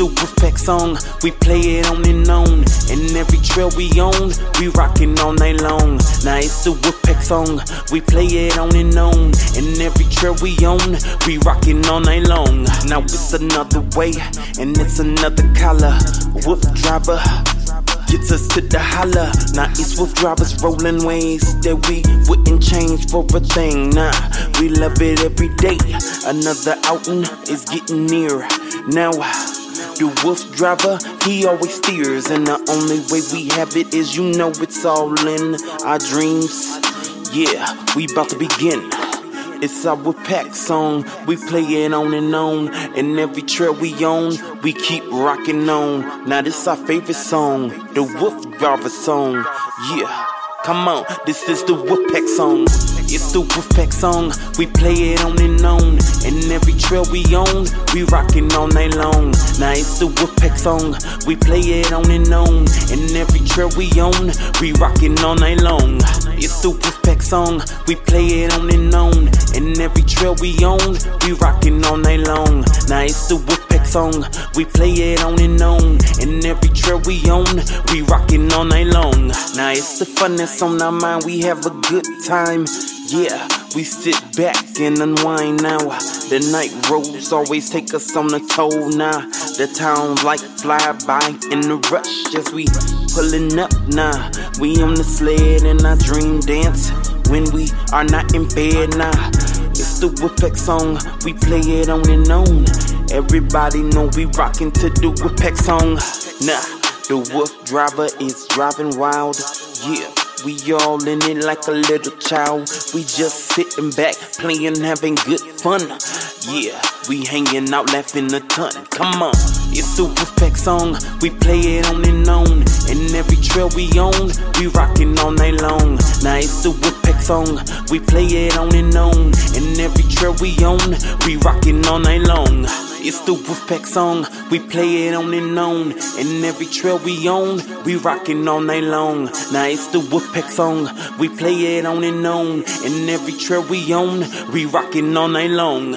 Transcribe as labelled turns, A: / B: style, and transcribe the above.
A: the Wolfpack song, we play it on and on. And every trail we own, we rockin' all night long. Now it's the Wolfpack song, we play it on and on. And every trail we own, we rockin' all night long. Now it's another way, and it's another color. Wolf driver gets us to the holler. Now it's Wolf drivers rolling ways that we wouldn't change for a thing. Nah, we love it every day. Another outing is getting near. Now, the wolf driver, he always steers, and the only way we have it is you know it's all in our dreams. Yeah, we about to begin. It's our pack song, we play it on and on. And every trail we own, we keep rocking on. Now, this our favorite song, the Wolf Driver song. Yeah, come on, this is the Wolfpack song. It's the Wolfpack song, we play it on and on. And every trail we own, we rockin' all night long. Now it's the Wolfpack song, we play it on and on. And every trail we own, we rockin' all night long. It's the Wolfpack song, we play it on and on. And every trail we own, we rockin' all night long. Now it's the Wolfpack song, we play it on and on. And every trail we own, we rockin' all night long. Now it's the fun that's on our mind, we have a good time. Yeah, we sit back and unwind now. The night roads always take us on the toll now. The town like fly by in the rush as we pulling up now. We on the sled and I dream dance when we are not in bed now. It's the Wolfpack song, we play it on and on. Everybody know we rockin' to the Wolfpack song. Nah, the wolf driver is driving wild. Yeah. We all in it like a little child. We just sitting back, playing, having good fun. Yeah, we hanging out, laughing a ton. Come on, it's the Wolfpack song. We play it on and on. And every trail we own, we rockin' all night long. Now it's the Wolfpack song. We play it on and on. And every trail we own, we rockin' all night long. It's the Wolfpack song, we play it on and on. And every trail we own, we rockin' all night long. Now it's the Wolfpack song, we play it on and on. And every trail we own, we rockin' all night long.